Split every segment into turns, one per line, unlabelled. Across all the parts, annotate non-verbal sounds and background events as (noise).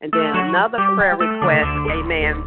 And then another prayer request, amen.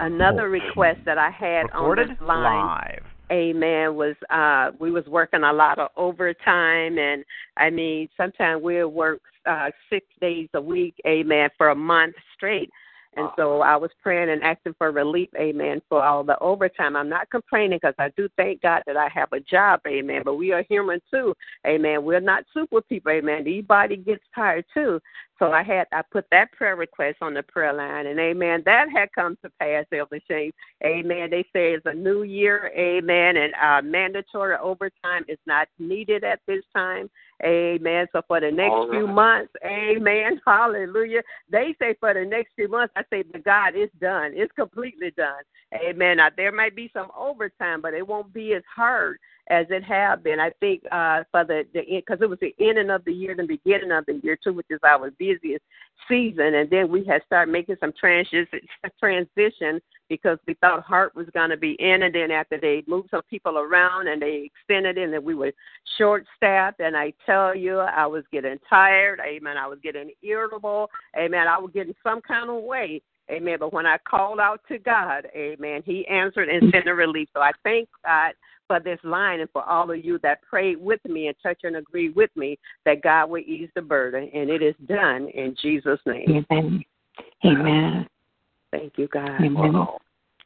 Another request that I had
Recorded
on this line,
live.
amen, was uh we was working a lot of overtime and I mean sometimes we'll work uh six days a week, amen, for a month straight. And so I was praying and asking for relief, amen, for all the overtime. I'm not complaining because I do thank God that I have a job, amen. But we are human too, amen. We're not super people, amen. The body gets tired too. So I had I put that prayer request on the prayer line, and amen. That had come to pass, Elder Shane. Amen. They say it's a new year, amen, and uh, mandatory overtime is not needed at this time, amen. So for the next
All
few months, amen, hallelujah. They say for the next few months, I say, but God, it's done. It's completely done, amen. Now there might be some overtime, but it won't be as hard as it have been. I think uh, for the because it was the ending of the year, the beginning of the year too, which is our busiest season, and then we had started making some transition (laughs) transition because we thought Heart was going to be in, and then after they moved some people around and they extended it, and then we were short staffed. And I tell you, I was getting tired. Amen. I was getting irritable. Amen. I was getting some kind of way. Amen. But when I called out to God, Amen, He answered and sent a relief. So I thank God for this line and for all of you that prayed with me and touch and agree with me that God will ease the burden. And it is done in Jesus' name.
Amen. Amen.
Thank you, God.
Amen.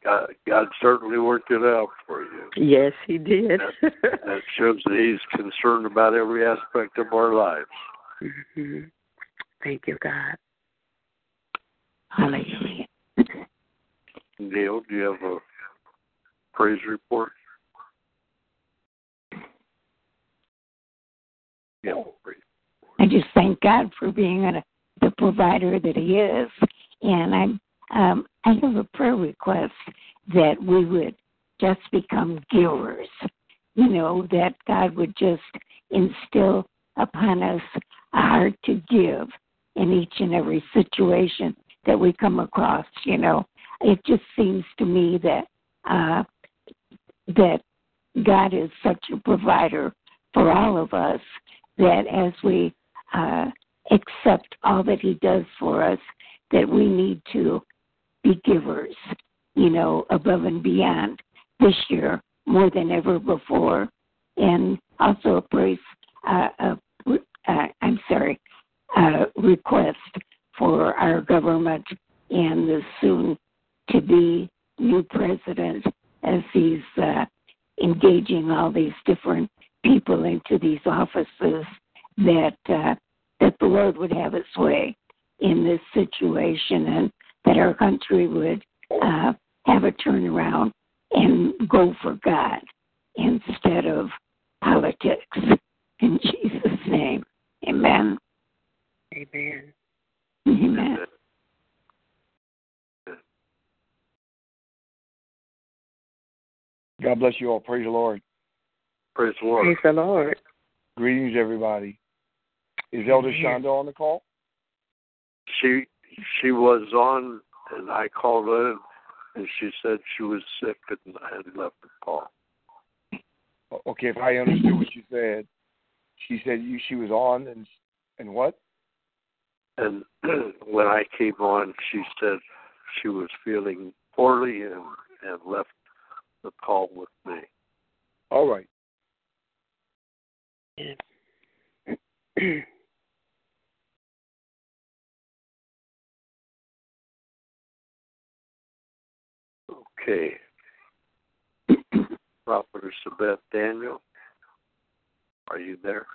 Wow. God, God certainly worked it out for you.
Yes, He did.
That shows that He's concerned about every aspect of our lives.
Mhm. Thank you, God.
Hallelujah.
Neil, do you have a praise report? Yeah.
I just thank God for being a, the provider that He is, and I'm um, I have a prayer request that we would just become givers. You know that God would just instill upon us a heart to give in each and every situation that we come across. You know, it just seems to me that uh, that God is such a provider for all of us that as we uh, accept all that He does for us, that we need to be givers, you know, above and beyond this year more than ever before. And also a praise, uh, uh, uh, I'm sorry, request for our government and the soon to be new president as he's uh, engaging all these different people into these offices that uh, that the Lord would have its way in this situation and that our country would uh, have a turnaround and go for God instead of politics. In Jesus' name, Amen.
Amen.
Amen.
God bless you all. Praise the Lord.
Praise the Lord.
Praise the Lord.
Greetings, everybody. Is Elder Shonda on the call?
She she was on, and I called her, and she said she was sick and had left the call.
Okay, if I understood what you said, she said you she was on and and what?
And (clears throat) when I came on, she said she was feeling poorly and and left the call with me.
All right. (clears throat)
Okay. (coughs) Prophetess Beth Daniel, are you there?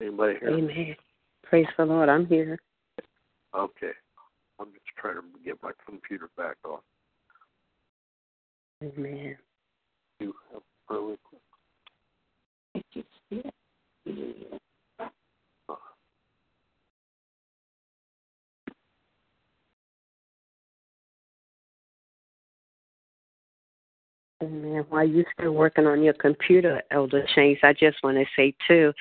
Anybody here?
Amen. Praise the Lord. I'm here.
Okay. I'm just trying to get my computer back on.
Amen.
You have prayer request?
Amen. While you're still working on your computer, Elder Shanks, I just want to say too,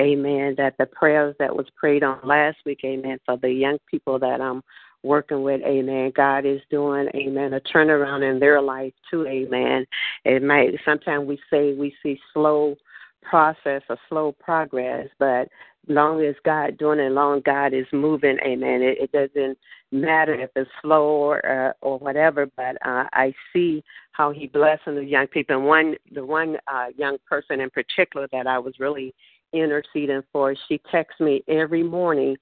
Amen, that the prayers that was prayed on last week, Amen, for the young people that I'm working with, Amen. God is doing, Amen, a turnaround in their life too, Amen. It might sometimes we say we see slow process or slow progress, but long as God doing it, long God is moving, amen. It, it doesn't matter if it's slow or uh, or whatever, but uh, I see how He blessing the young people. And one, the one uh, young person in particular that I was really interceding for, she texts me every morning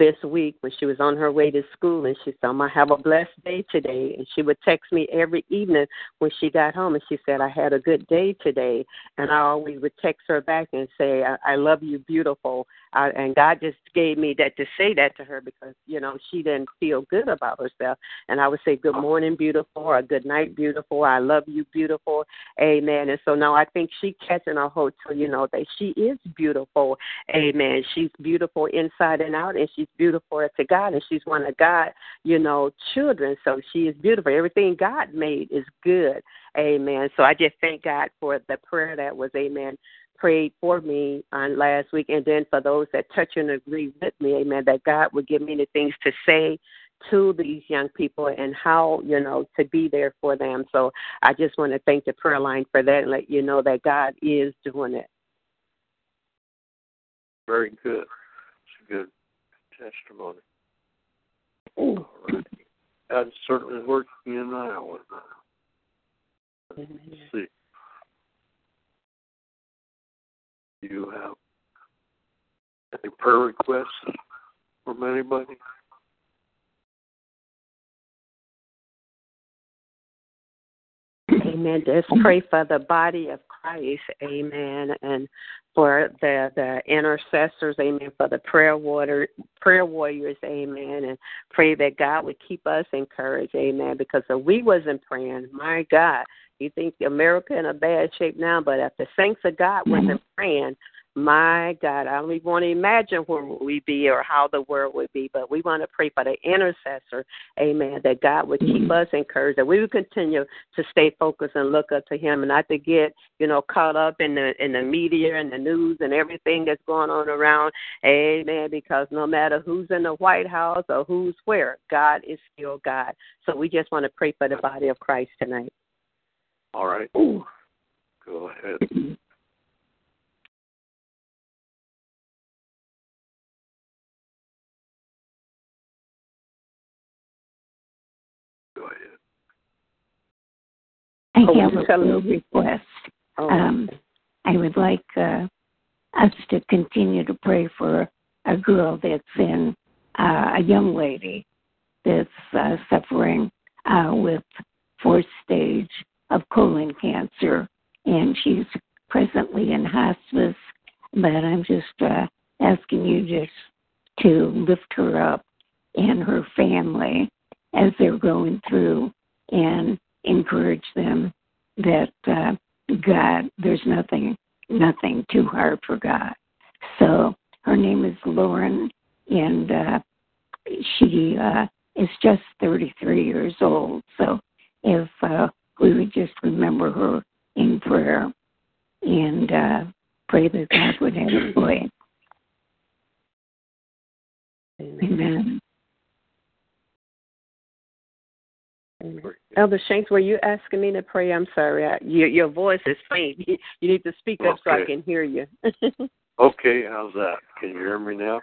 this week when she was on her way to school and she said, gonna have a blessed day today and she would text me every evening when she got home and she said, I had a good day today and I always would text her back and say, I, I love you beautiful I, and God just gave me that to say that to her because, you know, she didn't feel good about herself. And I would say, Good morning, beautiful, or good night, beautiful, I love you, beautiful. Amen. And so now I think she catching a hold to, you know, that she is beautiful. Amen. She's beautiful inside and out and she's beautiful to God, and she's one of God, you know, children. So she is beautiful. Everything God made is good. Amen. So I just thank God for the prayer that was, Amen, prayed for me on last week, and then for those that touch and agree with me, Amen, that God would give me the things to say to these young people and how you know to be there for them so i just want to thank the prayer line for that and let you know that god is doing it
very good it's a good testimony. All right. That's certainly working in Iowa now. Let's see. Do you have any prayer requests from (clears throat) anybody?
Amen. Just pray for the body of Christ. Amen. And for the the intercessors, amen, for the prayer water prayer warriors, amen, and pray that God would keep us encouraged, amen, because if we wasn't praying, my God, you think America in a bad shape now, but if the saints of God wasn't praying, my God, I don't even want to imagine where we'd be or how the world would be, but we want to pray for the intercessor, amen, that God would keep mm-hmm. us encouraged, that we would continue to stay focused and look up to Him and not to get, you know, caught up in the in the media and the news and everything that's going on around, amen, because no matter who's in the White House or who's where, God is still God. So we just want to pray for the body of Christ tonight.
All right. Ooh. Go ahead. (clears throat)
I have a little request. Oh, um, I would like uh, us to continue to pray for a girl that's in uh, a young lady that's uh, suffering uh, with fourth stage of colon cancer, and she's presently in hospice. But I'm just uh, asking you just to lift her up and her family as they're going through and encourage them that uh, God, there's nothing, nothing too hard for God. So her name is Lauren, and uh, she uh, is just 33 years old. So if uh, we would just remember her in prayer and uh, pray that God would have a way. Amen.
Elder Shanks, were you asking me to pray? I'm sorry. I, your your voice is faint. (laughs) You need to speak up okay. so I can hear you. (laughs)
okay, how's that? Can you hear me now?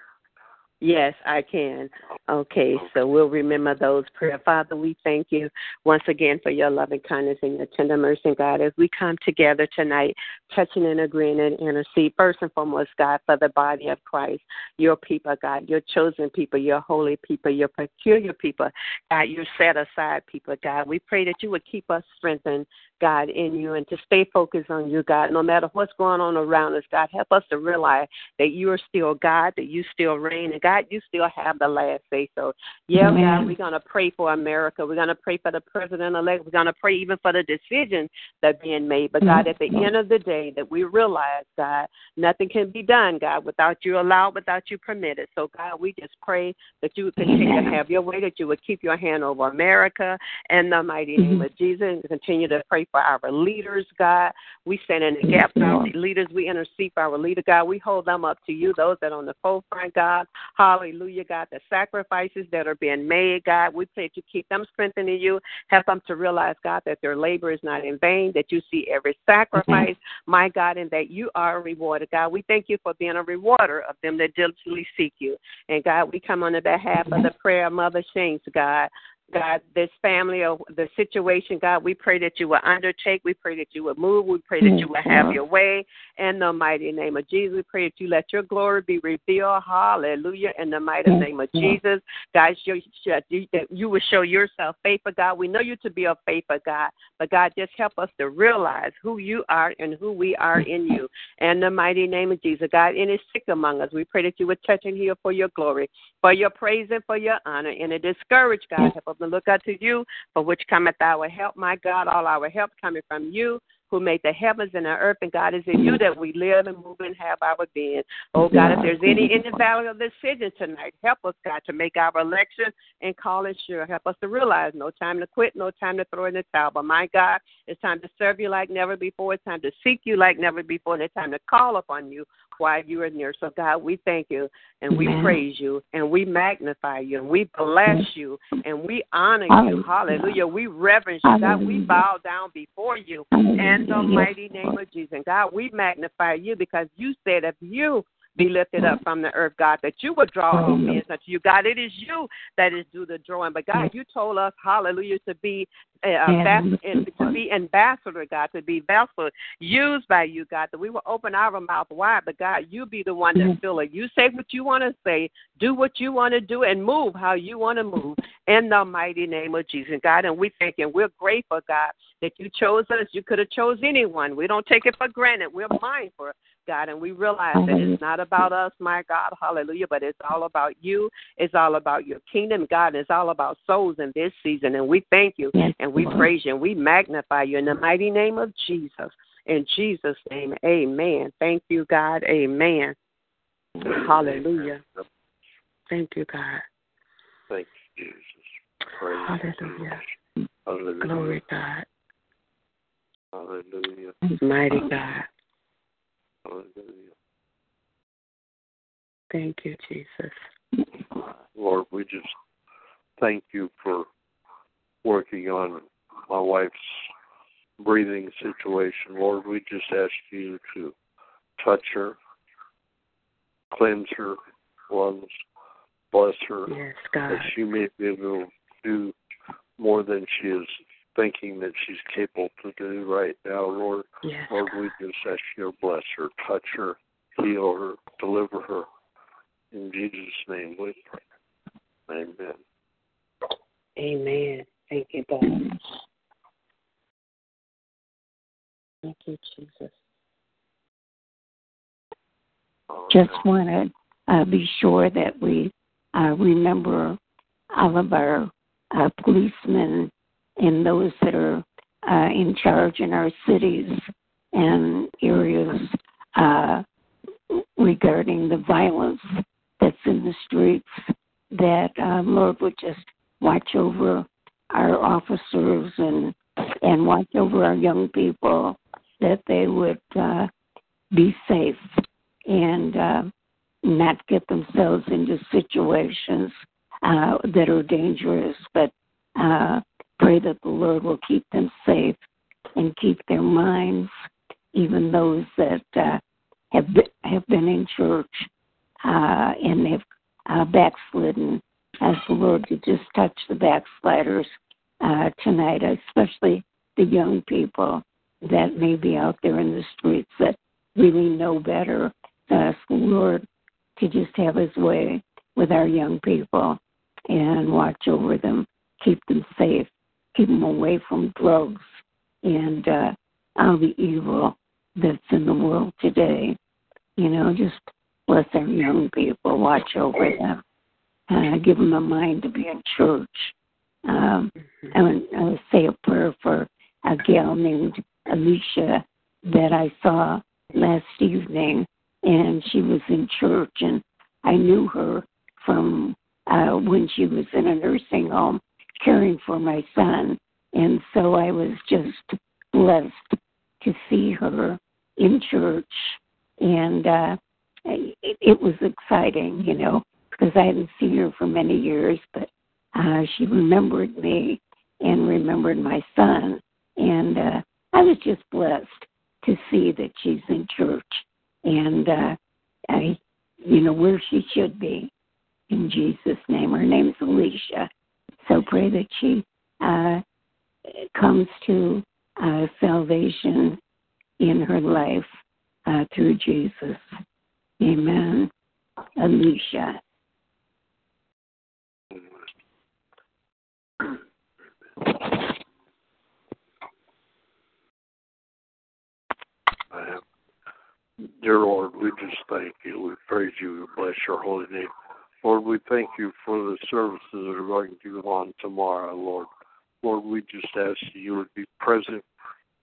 Yes, I can. Okay, so we'll remember those prayer. Father, we thank you once again for your loving kindness and your tender mercy, God, as we come together tonight, touching and agreeing and intercede. First and foremost, God, for the body of Christ, your people, God, your chosen people, your holy people, your peculiar people, God, your set aside people, God. We pray that you would keep us strengthened God, in you and to stay focused on you, God. No matter what's going on around us, God, help us to realize that you are still God, that you still reign, and God, you still have the last say. So, yeah, Amen. God, we're going to pray for America. We're going to pray for the president elect. We're going to pray even for the decisions that are being made. But, God, mm-hmm. at the end of the day, that we realize, God, nothing can be done, God, without you allowed, without you permitted. So, God, we just pray that you would continue to have your way, that you would keep your hand over America in the mighty name mm-hmm. of Jesus, and continue to pray for our leaders, God. We stand in the gap for our leaders. We intercede for our leader, God. We hold them up to you, those that are on the forefront, God. Hallelujah, God. The sacrifices that are being made, God. We pray to keep them strengthening you. Help them to realize, God, that their labor is not in vain, that you see every sacrifice, mm-hmm. my God, and that you are rewarded, God. We thank you for being a rewarder of them that diligently seek you. And God, we come on the behalf of the prayer of Mother Shanks, God. God, this family or the situation, God, we pray that you will undertake. We pray that you will move. We pray that you will mm-hmm. have your way. In the mighty name of Jesus, we pray that you let your glory be revealed. Hallelujah. In the mighty name of Jesus, God, that you will show yourself faithful, God. We know you to be a faithful God, but God, just help us to realize who you are and who we are in you. In the mighty name of Jesus, God, any sick among us, we pray that you would touch and heal for your glory, for your praise and for your honor. And a discouraged God, help us to look unto you, for which cometh our help, my God. All our help coming from you who made the heavens and the earth, and God is in you that we live and move and have our being. Oh God, if there's any in the valley of decision tonight, help us, God, to make our election and call it sure. Help us to realize no time to quit, no time to throw in the towel. But my God, it's time to serve you like never before. It's time to seek you like never before. And it's time to call upon you while you are near. So God, we thank you and we praise you and we magnify you and we bless you and we honor you. Hallelujah. We reverence you. God, we bow down before you in the mighty name of Jesus. And God, we magnify you because you said if you be lifted up from the earth, God, that you would draw all men unto you. God, it is you that is do the drawing. But God, you told us, hallelujah, to be uh, ambas- to be ambassador, God, to be vessel used by you, God, that we will open our mouth wide. But God, you be the one that fill it. You say what you want to say, do what you want to do, and move how you want to move in the mighty name of Jesus, God. And we thank you. We're grateful, God, that you chose us. You could have chose anyone. We don't take it for granted. We're mindful God. And we realize that it's not about us, my God, hallelujah, but it's all about you. It's all about your kingdom, God. It's all about souls in this season. And we thank you and we praise you and we magnify you in the mighty name of Jesus. In Jesus' name, amen. Thank you, God. Amen. Hallelujah. Thank you, God.
Thank you, Jesus. Praise
Hallelujah.
Hallelujah.
Glory, God.
Hallelujah.
Mighty God.
Hallelujah.
Thank you, Jesus.
Lord, we just thank you for working on my wife's breathing situation. Lord, we just ask you to touch her, cleanse her lungs, bless her,
yes, God.
that she may be able to do more than she is thinking that she's capable to do right now, Lord.
Yes,
Lord,
God.
we just ask you to bless her, touch her, heal her, deliver her. In Jesus' name we pray. Amen.
Amen. Thank you, God. Thank you, Jesus.
Just want to uh, be sure that we uh, remember all of our uh, policemen and those that are uh, in charge in our cities and areas uh, regarding the violence that's in the streets. That uh, Lord would just watch over our officers and and watch over our young people that they would uh, be safe and uh, not get themselves into situations uh, that are dangerous, but uh, pray that the Lord will keep them safe and keep their minds, even those that uh, have been, have been in church uh, and have uh, backslidden. Ask the Lord to just touch the backsliders uh, tonight, especially the young people that may be out there in the streets that really know better. Ask the Lord to just have His way with our young people and watch over them, keep them safe, keep them away from drugs and uh, all the evil that's in the world today. You know, just bless our young people, watch over them, uh, give them a mind to be in church. Um, I would, I would say a prayer for a gal named Alicia that I saw last evening, and she was in church, and I knew her from uh, when she was in a nursing home caring for my son, and so I was just blessed to see her in church, and uh, it, it was exciting, you know, because I hadn't seen her for many years, but uh, she remembered me and remembered my son, and uh, I was just blessed to see that she's in church. And uh, I, you know, where she should be. In Jesus' name. Her name's Alicia, so pray that she uh, comes to uh, salvation in her life uh, through Jesus. Amen. Alicia.
Dear Lord, we just thank you. We praise you. We bless your holy name. Lord, we thank you for the services that are going to go on tomorrow, Lord. Lord, we just ask you would be present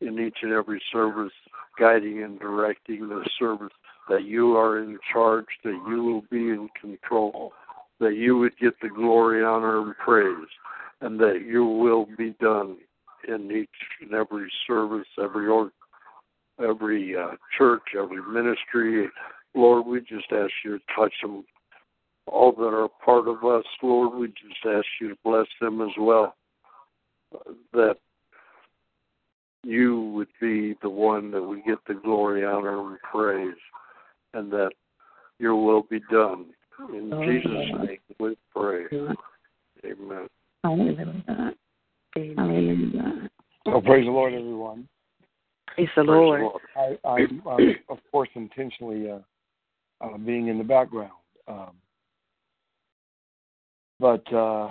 in each and every service, guiding and directing the service, that you are in charge, that you will be in control, that you would get the glory, honor, and praise, and that your will be done in each and every service, every org- every uh, church, every ministry. Lord, we just ask you to touch them, all that are part of us. Lord, we just ask you to bless them as well. That you would be the one that we get the glory, honor, and praise, and that your will be done. In
Oh,
Jesus'
Lord.
name we pray.
Amen.
Amen.
Hallelujah. Hallelujah.
Oh, praise the Lord, everyone.
Praise the
Praise
Lord.
the Lord.
I, I'm, I'm of course, intentionally uh, uh, being in the background. Um, but uh,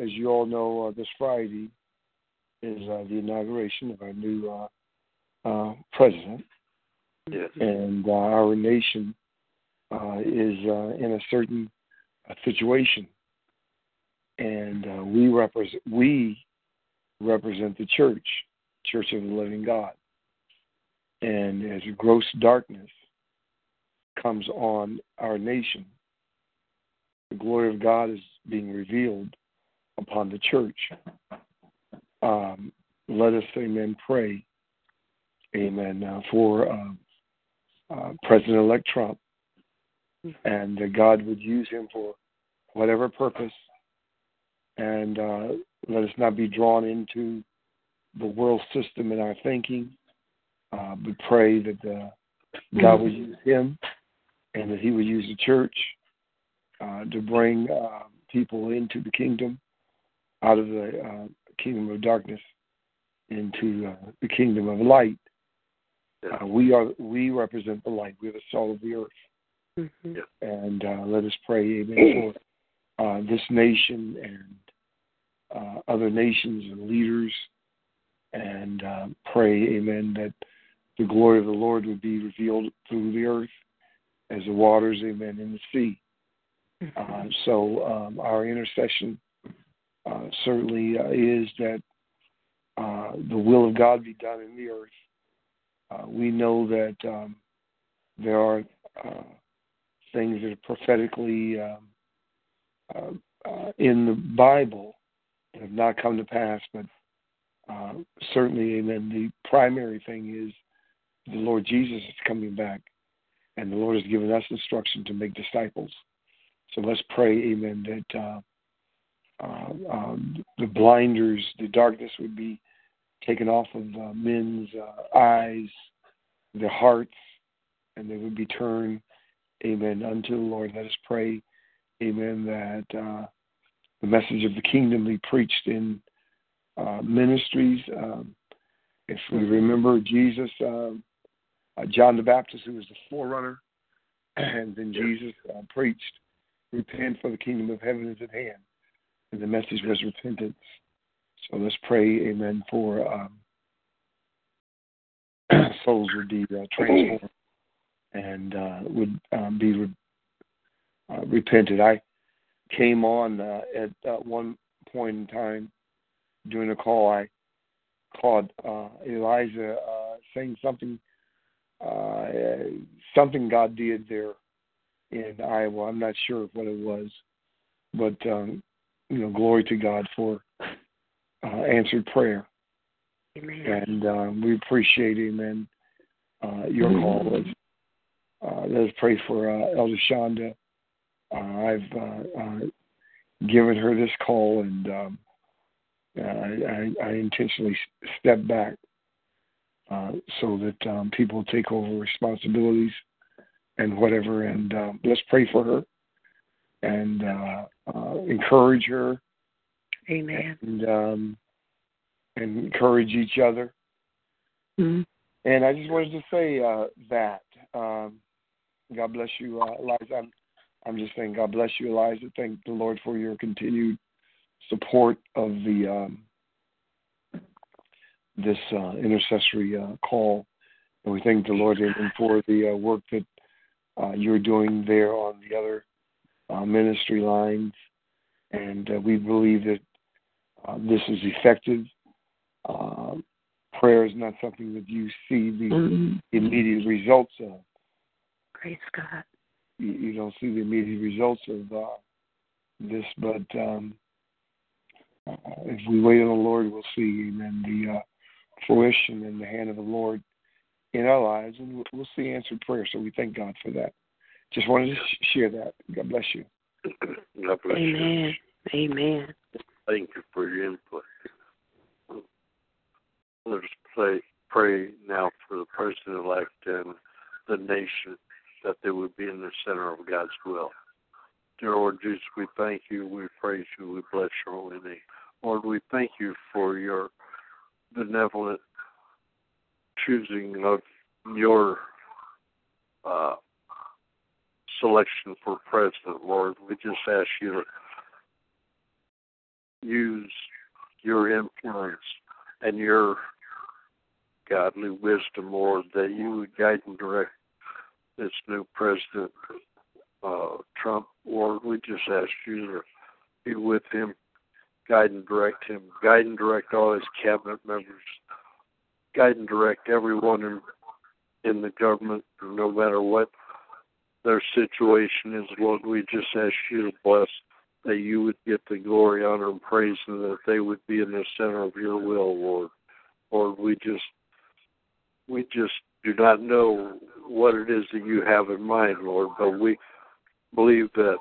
as you all know, uh, this Friday is uh, the inauguration of our new uh, uh, president,
Yes.
and uh, our nation uh, is uh, in a certain uh, situation, and uh, we represent we represent the church, Church of the Living God, and as gross darkness comes on our nation, the glory of God is being revealed upon the church. Um, let us, amen, pray, amen, uh, for um, uh, President-elect Trump, and that God would use him for whatever purpose, and uh, let us not be drawn into the world system in our thinking, uh, but pray that uh, God would use him and that he would use the church uh, to bring uh, people into the kingdom, out of the uh, kingdom of darkness into uh, the kingdom of light. Uh, we are we represent the light. We're the salt of the earth, and uh, let us pray, Amen, for uh, this nation and uh, other nations and leaders, and uh, pray, Amen, that the glory of the Lord would be revealed through the earth as the waters, Amen, in the sea. Uh, so um, our intercession uh, certainly uh, is that uh, the will of God be done in the earth. Uh, we know that um, there are uh, things that are prophetically um, uh, in the Bible that have not come to pass, but certainly, amen. The primary thing is the Lord Jesus is coming back, and the Lord has given us instruction to make disciples. So let's pray, amen, that uh, uh, um, the blinders, the darkness would be taken off of uh, men's uh, eyes, their hearts, and they would be turned, amen, unto the Lord. Let us pray amen, that uh, the message of the kingdom be preached in uh, ministries. Um, if we remember Jesus, um, John the Baptist, who was the forerunner, (clears throat) and then Jesus uh, preached, Repent, for the kingdom of heaven is at hand. And the message was repentance. So let's pray, amen, for um, (clears throat) souls would be uh, transformed and uh, would um, be re- uh, repented. I came on uh, at uh, one point in time during a call. I called uh, Elijah uh, saying something, something God did there in Iowa. I'm not sure what it was, but um, you know, glory to God for uh, answered prayer.
Amen.
And um, we appreciate Him and uh, your call. Let's, uh, let's pray for uh, Elder Shonda. Uh, I've uh, uh, given her this call, and um, I, I, I intentionally step back uh, so that um, people take over responsibilities and whatever. And um, let's pray for her and uh, uh, encourage her.
Amen.
And, um, and encourage each other.
Mm-hmm.
And I just wanted to say uh, that. Um, God bless you, uh, Eliza. I'm, I'm just saying, God bless you, Eliza. Thank the Lord for your continued support of the um, this uh, intercessory uh, call, and we thank the Lord for the uh, work that uh, you're doing there on the other uh, ministry lines, and uh, we believe that this is effective. prayer is not something that you see the
mm-hmm.
immediate results of.
Praise God.
You, you, don't see the immediate results of this, but um, if we wait on the Lord, we'll see, amen, the fruition in the hand of the Lord in our lives, and we'll see answered prayer. So we thank God for that. Just wanted to share that. God bless you.
God bless
Amen. You. Amen.
Thank you for your input. Let's pray, pray now for the president elect and the nation that they would be in the center of God's will. Dear Lord Jesus, we thank you, we praise you, we bless your holy name. Lord, we thank you for your benevolent choosing of your uh, selection for president, Lord. We just ask you to use your influence and your godly wisdom, Lord, that you would guide and direct this new president, uh, Trump, Lord. We just ask you to be with him, guide and direct him, guide and direct all his cabinet members, guide and direct everyone in in the government, no matter what their situation is, Lord. We just ask you to bless that you would get the glory, honor, and praise, and that they would be in the center of your will, Lord. Lord, we just we just do not know what it is that you have in mind, Lord, but we believe that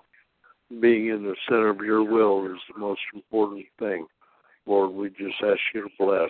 being in the center of your will is the most important thing. Lord, we just ask you to bless.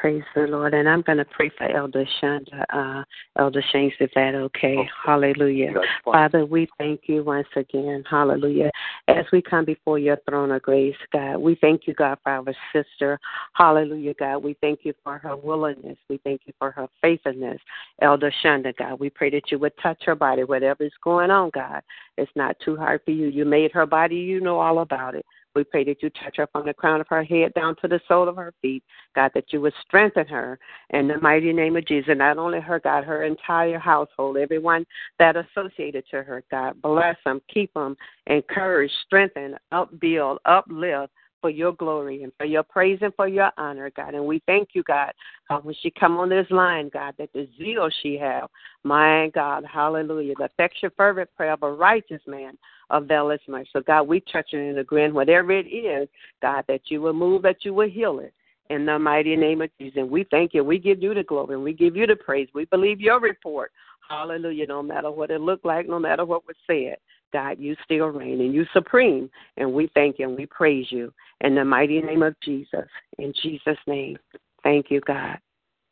Praise the Lord. And I'm going to pray for Elder Shonda, uh, Elder Shanks, if that okay. okay. Hallelujah. Father, we thank you once again. Hallelujah. As we come before your throne of grace, God, we thank you, God, for our sister. Hallelujah, God. We thank you for her willingness. We thank you for her faithfulness. Elder Shonda, God, we pray that you would touch her body, whatever is going on, God. It's not too hard for you. You made her body, you know all about it. We pray that you touch her from the crown of her head down to the sole of her feet. God, that you would strengthen her in the mighty name of Jesus. Not only her, God, her entire household, everyone that associated to her, God. Bless them, keep them, encourage, strengthen, upbuild, uplift for your glory and for your praise and for your honor, God. And we thank you, God, uh, when she come on this line, God, that the zeal she have, my God, hallelujah, the affection, fervent prayer of a righteous man availeth much. So, God, we touch it and agree, whatever it is, God, that you will move, that you will heal it. In the mighty name of Jesus. And we thank you. We give you the glory and we give you the praise. We believe your report. Hallelujah. No matter what it looked like, no matter what was said. God, you still reign and you supreme. And we thank you and we praise you in the mighty name of Jesus. In Jesus' name. Thank you, God.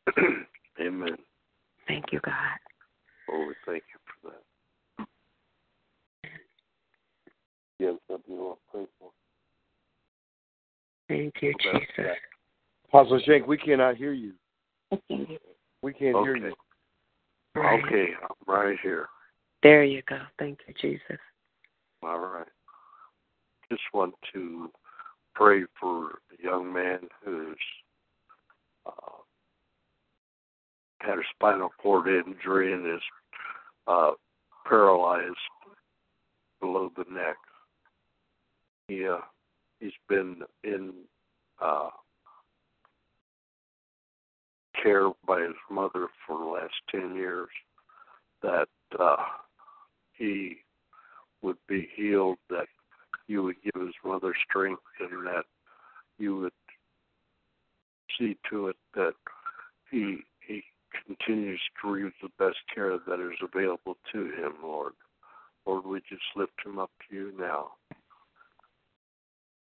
(clears throat)
Amen.
Thank you, God.
Lord, we thank you for that. You have something you want to pray for?
Thank you, Jesus.
Apostle Shank, we cannot hear you. (laughs) We can't hear you.
Right.
Okay, I'm right here.
There you go. Thank you, Jesus.
All right. Just want to pray for a young man who's uh, had a spinal cord injury and is uh, paralyzed below the neck. He uh, he's been in uh, care by his mother for the last ten years. That uh, he would be healed, that you would give his mother strength, and that you would see to it that he he continues to receive the best care that is available to him, Lord. Lord, we just lift him up to you now.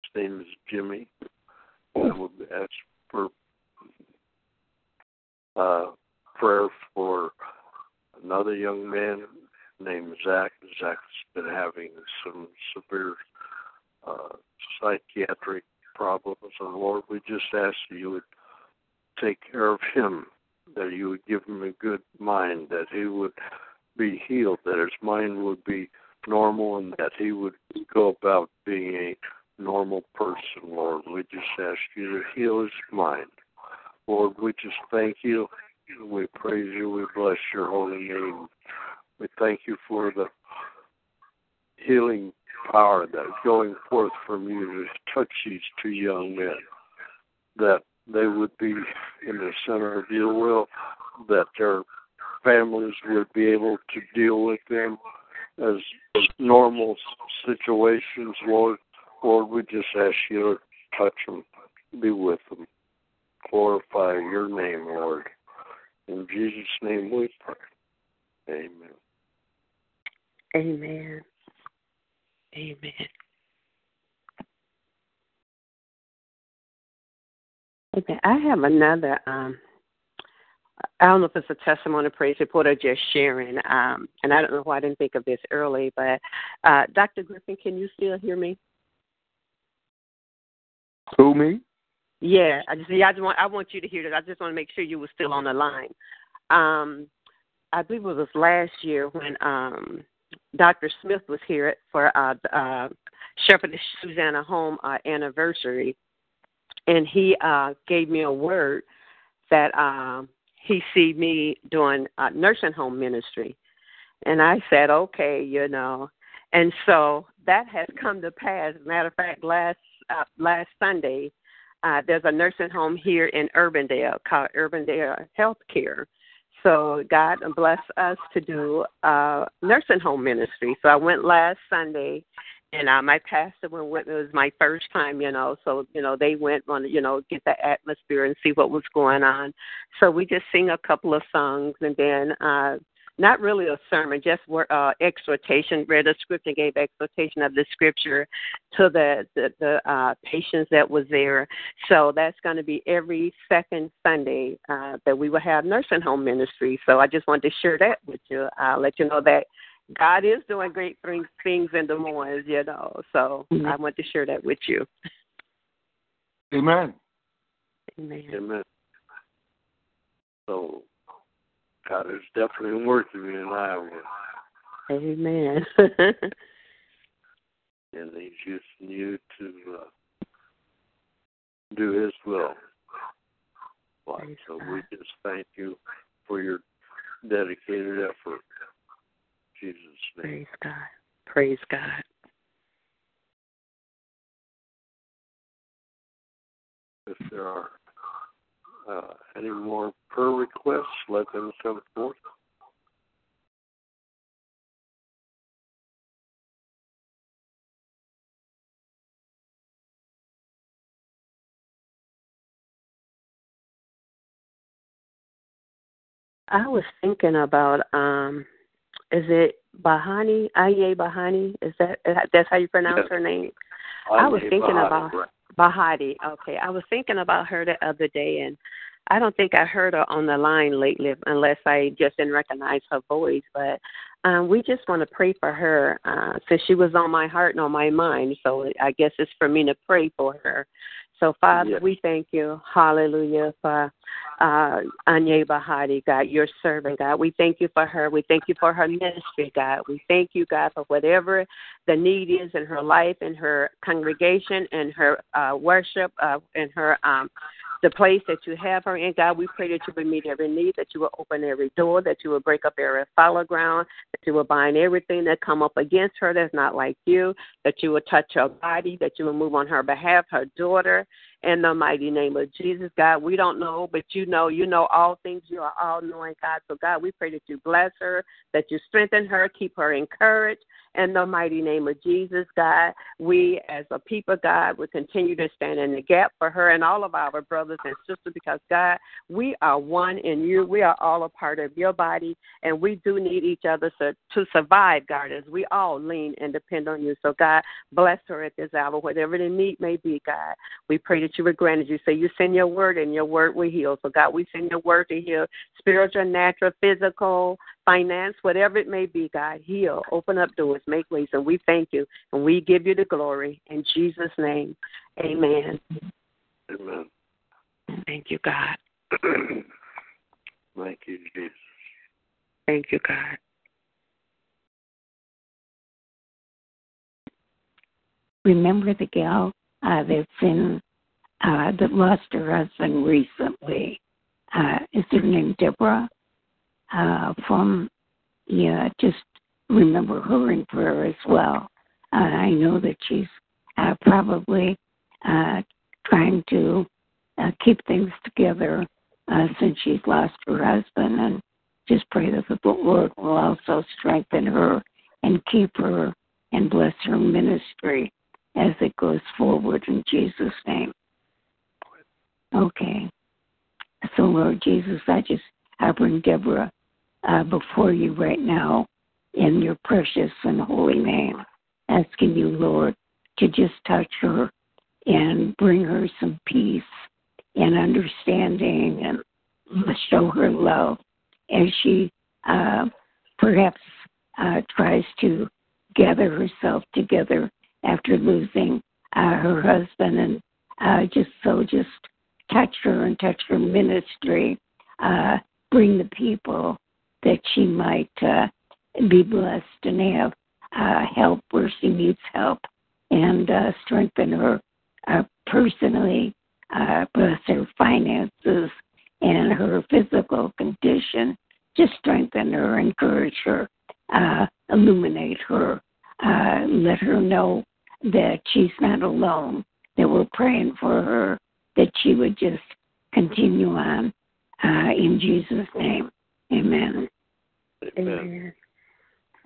His name is Jimmy. And we'll ask for uh, prayer for another young man named Zach. Zach's been having some severe uh, psychiatric problems, and Lord, we just ask that you would take care of him, that you would give him a good mind, that he would be healed, that his mind would be normal, and that he would go about being a normal person, Lord. We just ask you to heal his mind. Lord, we just thank you. We praise you. We bless your holy name. We thank you for the healing power that is going forth from you to touch these two young men, that they would be in the center of your will, that their families would be able to deal with them as normal situations, Lord. Lord, we just ask you to touch them, be with them, glorify your name, Lord. In Jesus' name we pray. Amen.
Amen. Amen. Okay, I have another. Um, I don't know if it's a testimony, praise report, or just sharing. Um, and I don't know why I didn't think of this early, but uh, Dr. Griffin, can you still hear me?
Who me?
Yeah, I just yeah, I just want I want you to hear this. I just want to make sure you were still on the line. Um, I believe it was last year when um, Dr. Smith was here for uh, uh, Shepherdess Susanna Home uh, anniversary, and he uh, gave me a word that um, he see me doing uh, nursing home ministry, and I said, okay, you know, and so that has come to pass. Matter of fact, last uh, last Sunday, uh, there's a nursing home here in Urbandale called Urbandale Healthcare. So God bless us to do uh, nursing home ministry. So I went last Sunday, and uh, my pastor went with me. It was my first time, you know. So you know they went on, you know, get the atmosphere and see what was going on. So we just sing a couple of songs, and then uh, not really a sermon, just uh, exhortation. Read a scripture, gave exhortation of the scripture to the the, the uh, patients that was there. So that's going to be every second Sunday uh, that we will have nursing home ministry. So I just wanted to share that with you. I'll let you know that God is doing great things things in Des Moines, you know. So mm-hmm. I want to share that with you.
Amen.
Amen.
Amen. So God is definitely working in Iowa.
Amen. (laughs)
and He's using you to uh, do His will. Like, so we just thank you for your dedicated effort. In Jesus' name.
Praise God. Praise God.
If there are uh, any more prayer requests, let them come forth.
I was thinking about um is it Bahani Aye Bahani? Is that that's how you pronounce
yes.
her name?
I,
I was thinking
Bahati,
about
right.
Bahati. Okay, I was thinking about her the other day, and I don't think I heard her on the line lately, unless I just didn't recognize her voice. But um, we just want to pray for her uh, since she was on my heart and on my mind. So I guess it's for me to pray for her. So, Father, yes. we thank you, hallelujah, for uh, Anya Bahati, God, your servant, God. We thank you for her. We thank you for her ministry, God. We thank you, God, for whatever the need is in her life, in her congregation, in her uh, worship, uh, in her um, the place that you have her in. God, we pray that you would meet every need, that you will open every door, that you will break up every fallow ground, that you will bind everything that come up against her that's not like you, that you will touch her body, that you will move on her behalf, her daughter, in the mighty name of Jesus, God. We don't know, but you know, you know all things. You are all knowing, God. So, God, we pray that you bless her, that you strengthen her, keep her encouraged. In the mighty name of Jesus, God, we as a people, God, will continue to stand in the gap for her and all of our brothers and sisters because, God, we are one in you. We are all a part of your body, and we do need each other to, to survive, God, as we all lean and depend on you. So, God, bless her at this hour, whatever the need may be, God. We pray that you would grant. You say you send your word and your word will heal. So, God, we send your word to heal spiritual, natural, physical, finance, whatever it may be, God. Heal, open up doors, make ways. And we thank you and we give you the glory. In Jesus' name, amen.
Amen.
Thank you, God. (clears throat)
thank you, Jesus.
Thank you, God.
Remember the gal uh, that's in uh, that lost her husband recently. Uh, is her name Deborah? Uh, from yeah, just remember her in prayer as well. Uh, I know that she's uh, probably uh, trying to uh, keep things together uh, since she's lost her husband, and just pray that the Lord will also strengthen her and keep her and bless her ministry as it goes forward in Jesus' name. Okay. So, Lord Jesus, I just I bring Deborah uh, before you right now in your precious and holy name, asking you, Lord, to just touch her and bring her some peace and understanding and show her love as she uh, perhaps uh, tries to gather herself together after losing uh, her husband and uh, just so just touch her and touch her ministry, uh, bring the people that she might uh, be blessed and have uh, help where she needs help and uh, strengthen her uh, personally, uh, bless her finances and her physical condition. Just strengthen her, encourage her, uh, illuminate her, uh, let her know that she's not alone, that we're praying for her, that she would just continue on uh, in Jesus' name. Amen.
Amen.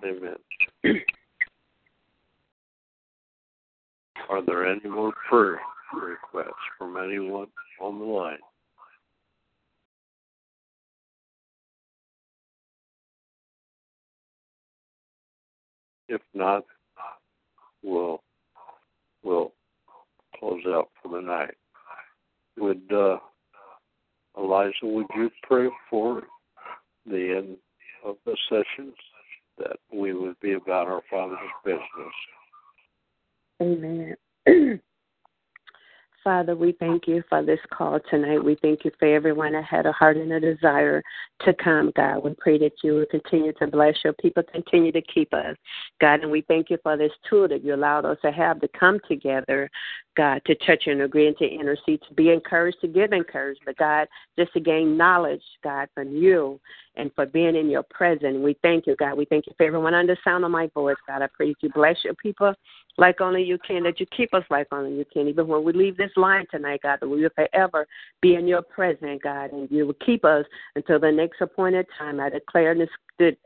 Amen. Amen. Are there any more prayer requests from anyone on the line? If not, we'll we'll close out for the night. Would uh, Eliza, would you pray for the end of the sessions that we would be about our Father's business?
Amen. (clears throat) Father, we thank you for this call tonight. We thank you for everyone that had a heart and a desire to come, God. We pray that you will continue to bless your people, continue to keep us, God. And we thank you for this tool that you allowed us to have to come together, God, to touch and agree and to intercede, to be encouraged, to give encouragement, but God, just to gain knowledge, God, from you and for being in your presence. We thank you, God. We thank you for everyone under sound of my voice, God. I pray that you bless your people like only you can, that you keep us like only you can. Even when we leave this line tonight, God, that we will forever be in your presence, God, and you will keep us until the next appointed time. I declare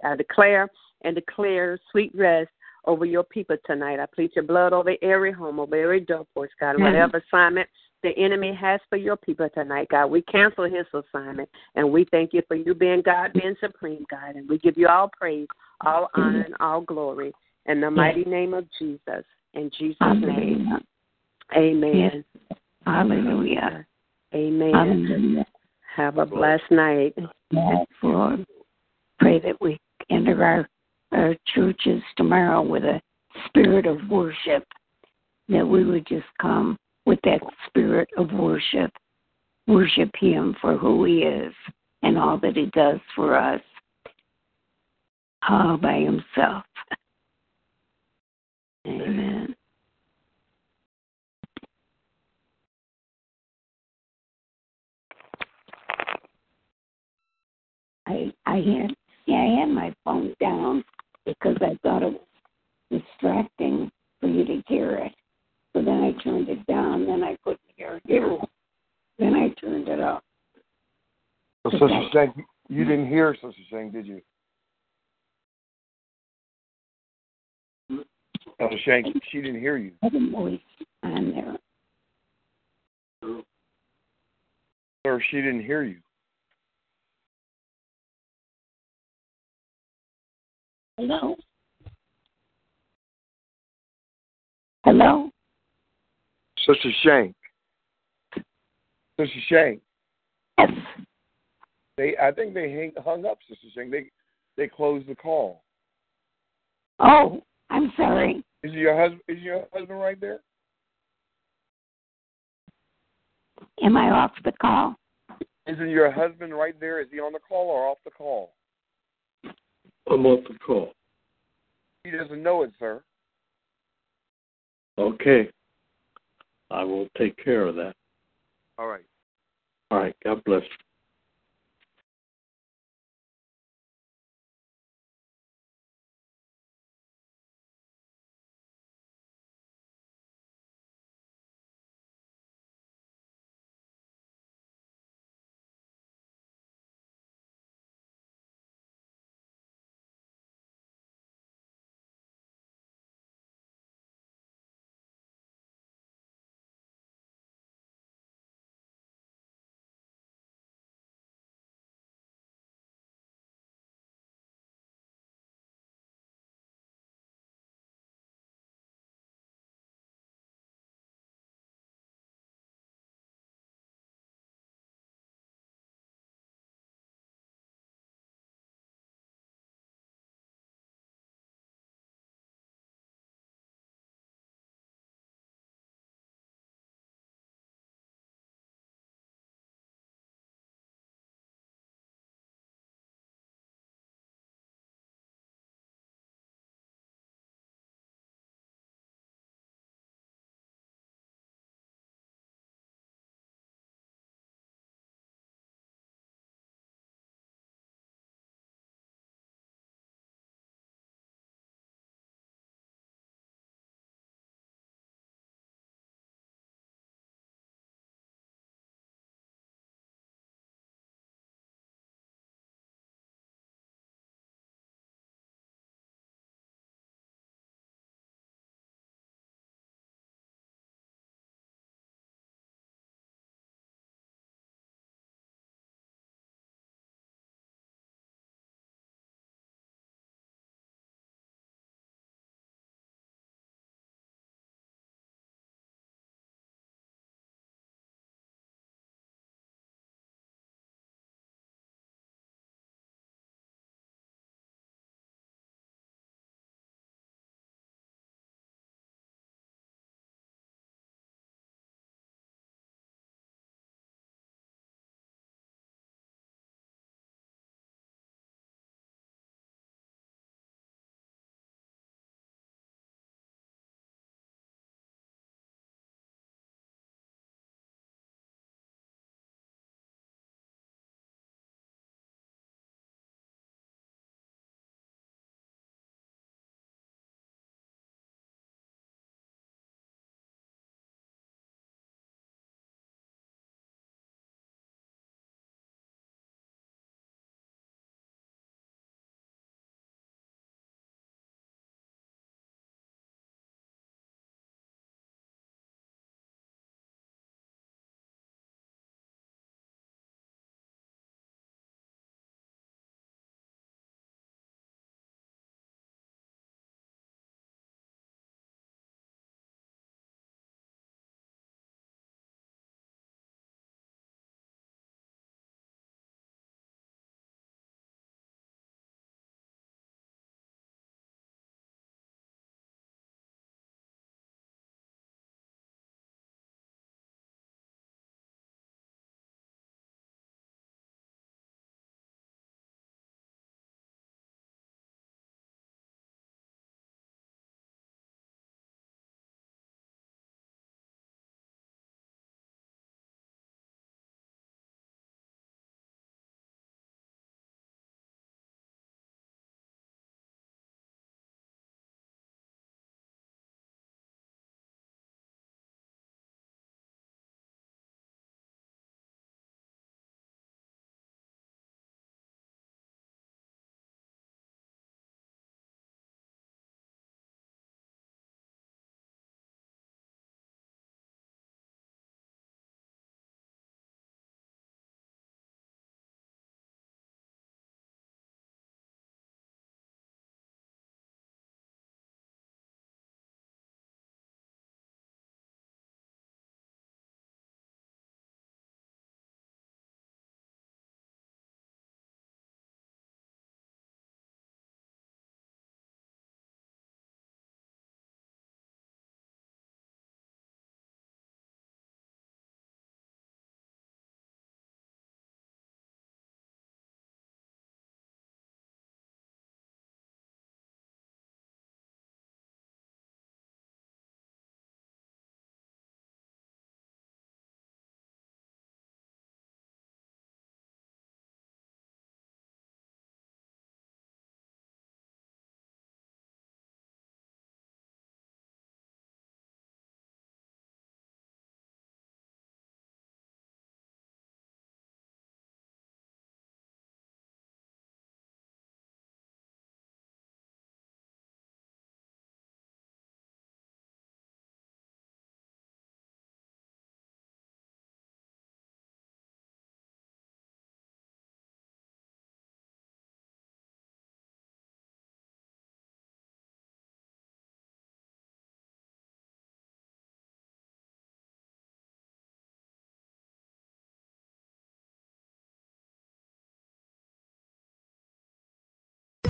I declare and declare sweet rest over your people tonight. I plead your blood over every home, over every doorpost, God, whatever assignment the enemy has for your people tonight, God. We cancel his assignment and we thank you for you being God, being supreme, God. And we give you all praise, all honor, and all glory in the mighty name of Jesus. In Jesus' name. Amen.
Yes. Hallelujah.
Amen.
Hallelujah.
Have a blessed night.
Yes, Lord. Pray that we enter our, our churches tomorrow with a spirit of worship, that we would just come with that spirit of worship, worship Him for who He is and all that He does for us, all by Himself. Amen. I I had yeah, I had my phone down because I thought it was distracting for you to hear it. So then I turned it down, then I couldn't hear you. Then I turned it up.
So, Sister Shank, you didn't hear Sister Shank, did you? Sister Shank, she didn't hear you.
I a voice on there.
Sir, she didn't hear you.
Hello? Hello?
Sister Shank. Sister Shank.
Yes.
They I think they hang, hung up, Sister Shank. They they closed the call.
Oh, I'm sorry.
Is your husband is your husband right there?
Am I off the call?
Isn't your husband right there? Is he on the call or off the call?
I'm off the call.
He doesn't know it, sir.
Okay. I will take care of that.
All right.
All right. God bless.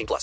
18 plus.